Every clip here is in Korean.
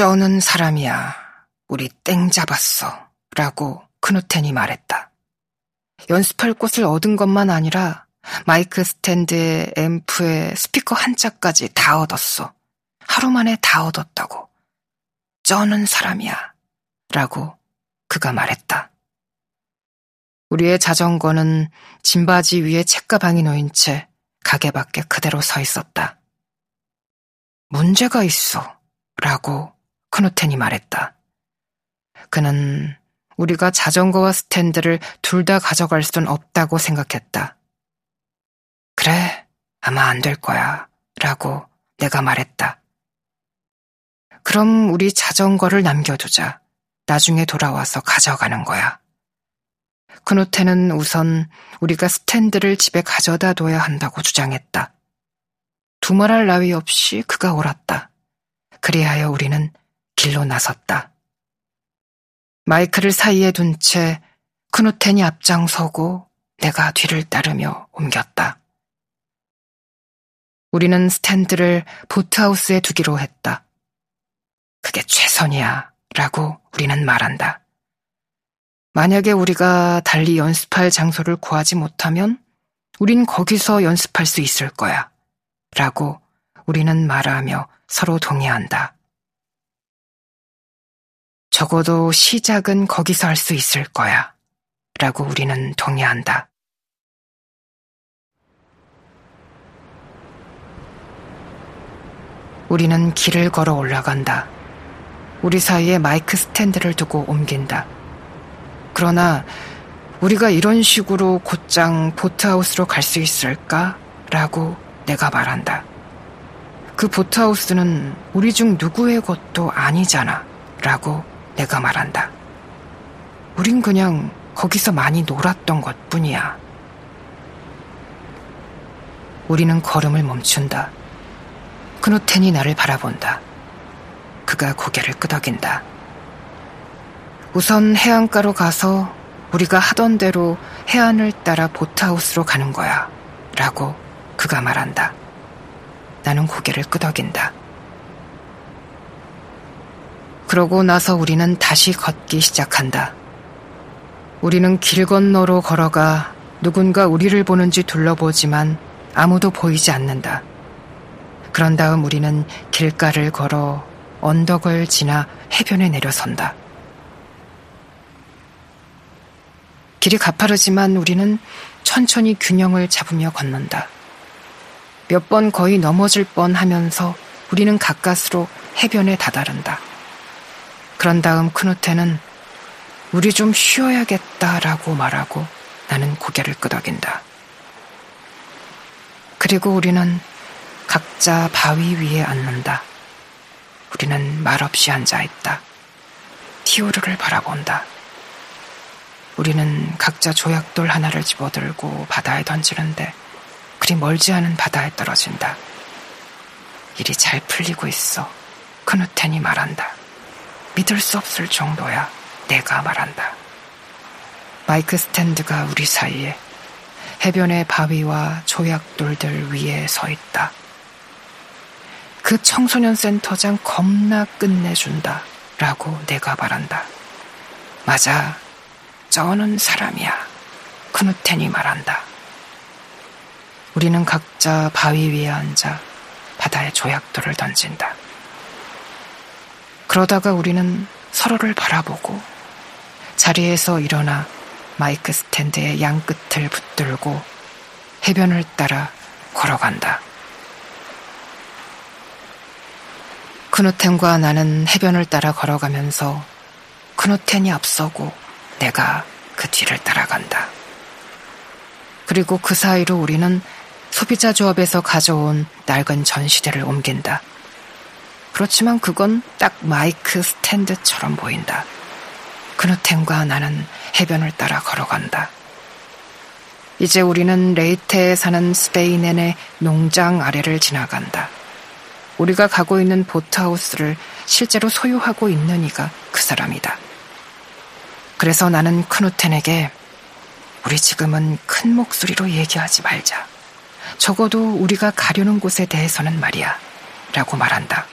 쩌는 사람이야. 우리 땡 잡았어. 라고 크누텐이 말했다. 연습할 곳을 얻은 것만 아니라 마이크 스탠드에 앰프에 스피커 한 짝까지 다 얻었어. 하루 만에 다 얻었다고. 쩌는 사람이야. 라고 그가 말했다. 우리의 자전거는 짐바지 위에 책가방이 놓인 채 가게 밖에 그대로 서 있었다. 문제가 있어. 라고 크누텐이 말했다. 그는 우리가 자전거와 스탠드를 둘 다 가져갈 순 없다고 생각했다. 그래, 아마 안 될 거야. 라고 내가 말했다. 그럼 우리 자전거를 남겨두자. 나중에 돌아와서 가져가는 거야. 크노테는 우선 우리가 스탠드를 집에 가져다 둬야 한다고 주장했다. 두말할 나위 없이 그가 옳았다. 그리하여 우리는 길로 나섰다. 마이크를 사이에 둔 채 크누텐이 앞장서고 내가 뒤를 따르며 옮겼다. 우리는 스탠드를 보트하우스에 두기로 했다. 그게 최선이야. 라고 우리는 말한다. 만약에 우리가 달리 연습할 장소를 구하지 못하면 우린 거기서 연습할 수 있을 거야. 라고 우리는 말하며 서로 동의한다. 적어도 시작은 거기서 할 수 있을 거야. 라고 우리는 동의한다. 우리는 길을 걸어 올라간다. 우리 사이에 마이크 스탠드를 두고 옮긴다. 그러나 우리가 이런 식으로 곧장 보트하우스로 갈 수 있을까? 라고 내가 말한다. 그 보트하우스는 우리 중 누구의 것도 아니잖아. 라고 내가 말한다. 우린 그냥 거기서 많이 놀았던 것 뿐이야. 우리는 걸음을 멈춘다. 크누텐이 나를 바라본다. 그가 고개를 끄덕인다. 우선 해안가로 가서 우리가 하던 대로 해안을 따라 보트하우스로 가는 거야. 라고 그가 말한다. 나는 고개를 끄덕인다. 그러고 나서 우리는 다시 걷기 시작한다. 우리는 길 건너로 걸어가 누군가 우리를 보는지 둘러보지만 아무도 보이지 않는다. 그런 다음 우리는 길가를 걸어 언덕을 지나 해변에 내려선다. 길이 가파르지만 우리는 천천히 균형을 잡으며 걷는다. 몇 번 거의 넘어질 뻔 하면서 우리는 가까스로 해변에 다다른다. 그런 다음 크누테는 우리 좀 쉬어야겠다라고 말하고 나는 고개를 끄덕인다. 그리고 우리는 각자 바위 위에 앉는다. 우리는 말없이 앉아있다. 티오르를 바라본다. 우리는 각자 조약돌 하나를 집어들고 바다에 던지는데 그리 멀지 않은 바다에 떨어진다. 일이 잘 풀리고 있어. 크누텐이 말한다. 믿을 수 없을 정도야. 내가 말한다. 마이크 스탠드가 우리 사이에 해변의 바위와 조약돌들 위에 서 있다. 그 청소년 센터장 겁나 끝내준다. 라고 내가 말한다. 맞아. 저는 사람이야. 크누텐이 말한다. 우리는 각자 바위 위에 앉아 바다에 조약돌을 던진다. 그러다가 우리는 서로를 바라보고 자리에서 일어나 마이크 스탠드의 양 끝을 붙들고 해변을 따라 걸어간다. 크누텐과 나는 해변을 따라 걸어가면서 크누텐이 앞서고 내가 그 뒤를 따라간다. 그리고 그 사이로 우리는 소비자 조합에서 가져온 낡은 전시대를 옮긴다. 그렇지만 그건 딱 마이크 스탠드처럼 보인다. 크누텐과 나는 해변을 따라 걸어간다. 이제 우리는 레이테에 사는 스페인인의 농장 아래를 지나간다. 우리가 가고 있는 보트하우스를 실제로 소유하고 있는 이가 그 사람이다. 그래서 나는 크누텐에게 우리 지금은 큰 목소리로 얘기하지 말자. 적어도 우리가 가려는 곳에 대해서는 말이야. 라고 말한다.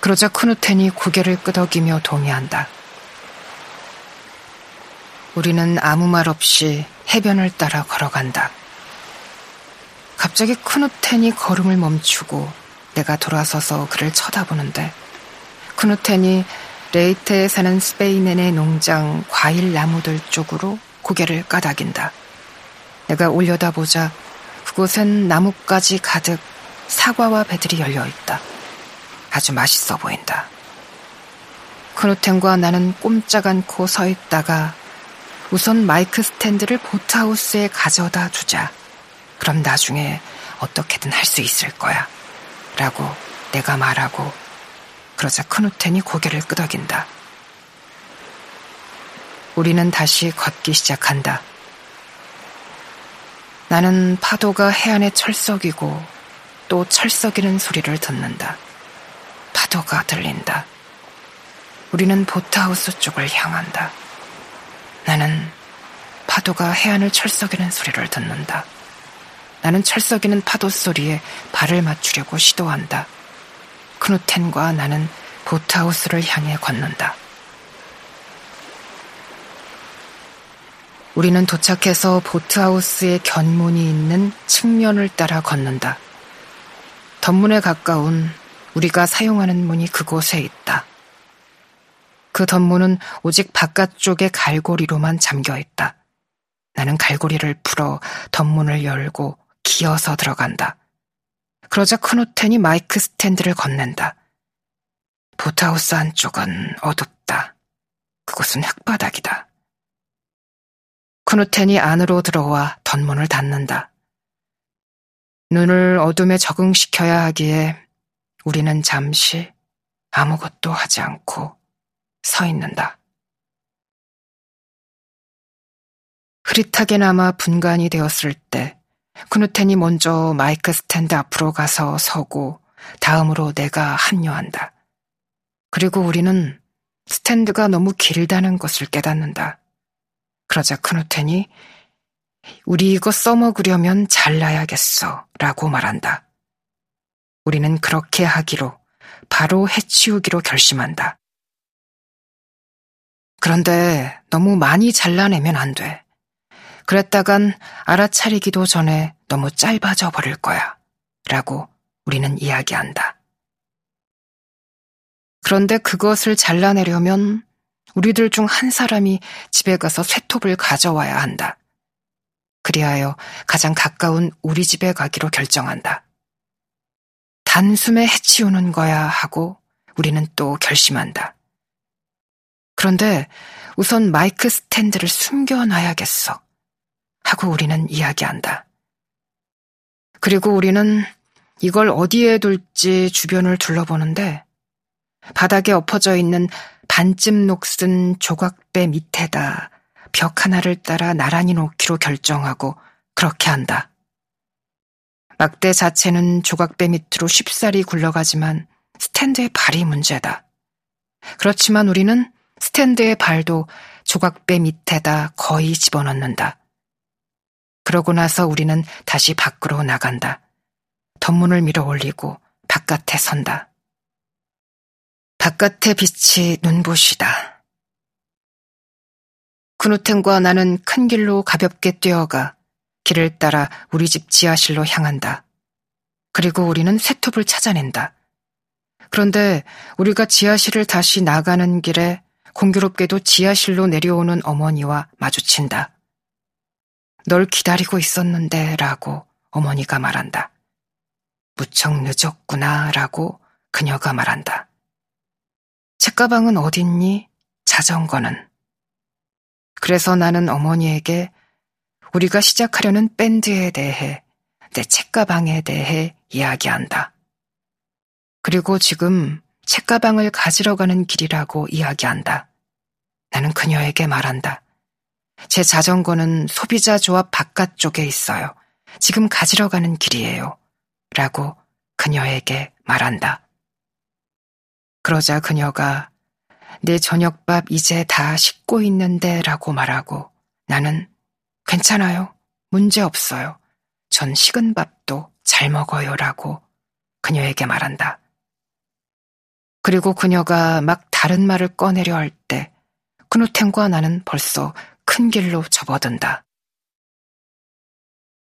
그러자 크누텐이 고개를 끄덕이며 동의한다. 우리는 아무 말 없이 해변을 따라 걸어간다. 갑자기 크누텐이 걸음을 멈추고 내가 돌아서서 그를 쳐다보는데 크누텐이 레이테에 사는 스페인인의 농장 과일 나무들 쪽으로 고개를 까닥인다. 내가 올려다보자 그곳엔 나뭇가지 가득 사과와 배들이 열려 있다. 아주 맛있어 보인다. 크누텐과 나는 꼼짝 않고 서 있다가 우선 마이크 스탠드를 보트하우스에 가져다 주자. 그럼 나중에 어떻게든 할 수 있을 거야. 라고 내가 말하고 그러자 크누텐이 고개를 끄덕인다. 우리는 다시 걷기 시작한다. 나는 파도가 해안에 철썩이고 또 철썩이는 소리를 듣는다. 파도가 들린다. 우리는 보트하우스 쪽을 향한다. 나는 파도가 해안을 철썩이는 소리를 듣는다. 나는 철썩이는 파도 소리에 발을 맞추려고 시도한다. 크누텐과 나는 보트하우스를 향해 걷는다. 우리는 도착해서 보트하우스의 견문이 있는 측면을 따라 걷는다. 덧문에 가까운 우리가 사용하는 문이 그곳에 있다. 그 덧문은 오직 바깥쪽의 갈고리로만 잠겨 있다. 나는 갈고리를 풀어 덧문을 열고 기어서 들어간다. 그러자 크누텐이 마이크 스탠드를 건넨다. 보트하우스 안쪽은 어둡다. 그곳은 흙바닥이다. 크누텐이 안으로 들어와 덧문을 닫는다. 눈을 어둠에 적응시켜야 하기에 우리는 잠시 아무것도 하지 않고 서 있는다. 흐릿하게나마 분간이 되었을 때 크누텐이 먼저 마이크 스탠드 앞으로 가서 서고 다음으로 내가 합류한다. 그리고 우리는 스탠드가 너무 길다는 것을 깨닫는다. 그러자 크누텐이 우리 이거 써먹으려면 잘라야겠어 라고 말한다. 우리는 그렇게 하기로 바로 해치우기로 결심한다. 그런데 너무 많이 잘라내면 안 돼. 그랬다간 알아차리기도 전에 너무 짧아져 버릴 거야. 라고 우리는 이야기한다. 그런데 그것을 잘라내려면 우리들 중 한 사람이 집에 가서 쇠톱을 가져와야 한다. 그리하여 가장 가까운 우리 집에 가기로 결정한다. 단숨에 해치우는 거야 하고 우리는 또 결심한다. 그런데 우선 마이크 스탠드를 숨겨놔야겠어. 하고 우리는 이야기한다. 그리고 우리는 이걸 어디에 둘지 주변을 둘러보는데 바닥에 엎어져 있는 반쯤 녹슨 조각배 밑에다 벽 하나를 따라 나란히 놓기로 결정하고 그렇게 한다. 막대 자체는 조각배 밑으로 쉽사리 굴러가지만 스탠드의 발이 문제다. 그렇지만 우리는 스탠드의 발도 조각배 밑에다 거의 집어넣는다. 그러고 나서 우리는 다시 밖으로 나간다. 덧문을 밀어 올리고 바깥에 선다. 바깥의 빛이 눈부시다. 그누텐과 나는 큰 길로 가볍게 뛰어가 길을 따라 우리 집 지하실로 향한다. 그리고 우리는 쇠톱을 찾아낸다. 그런데 우리가 지하실을 다시 나가는 길에 공교롭게도 지하실로 내려오는 어머니와 마주친다. 널 기다리고 있었는데 라고 어머니가 말한다. 무척 늦었구나 라고 그녀가 말한다. 책가방은 어딨니? 자전거는. 그래서 나는 어머니에게 우리가 시작하려는 밴드에 대해, 내 책가방에 대해 이야기한다. 그리고 지금 책가방을 가지러 가는 길이라고 이야기한다. 나는 그녀에게 말한다. 제 자전거는 소비자 조합 바깥쪽에 있어요. 지금 가지러 가는 길이에요. 라고 그녀에게 말한다. 그러자 그녀가 내 저녁밥 이제 다 식고 있는데 라고 말하고 나는 괜찮아요. 문제 없어요. 전 식은 밥도 잘 먹어요 라고 그녀에게 말한다. 그리고 그녀가 막 다른 말을 꺼내려 할 때, 크누텐과 나는 벌써 큰 길로 접어든다.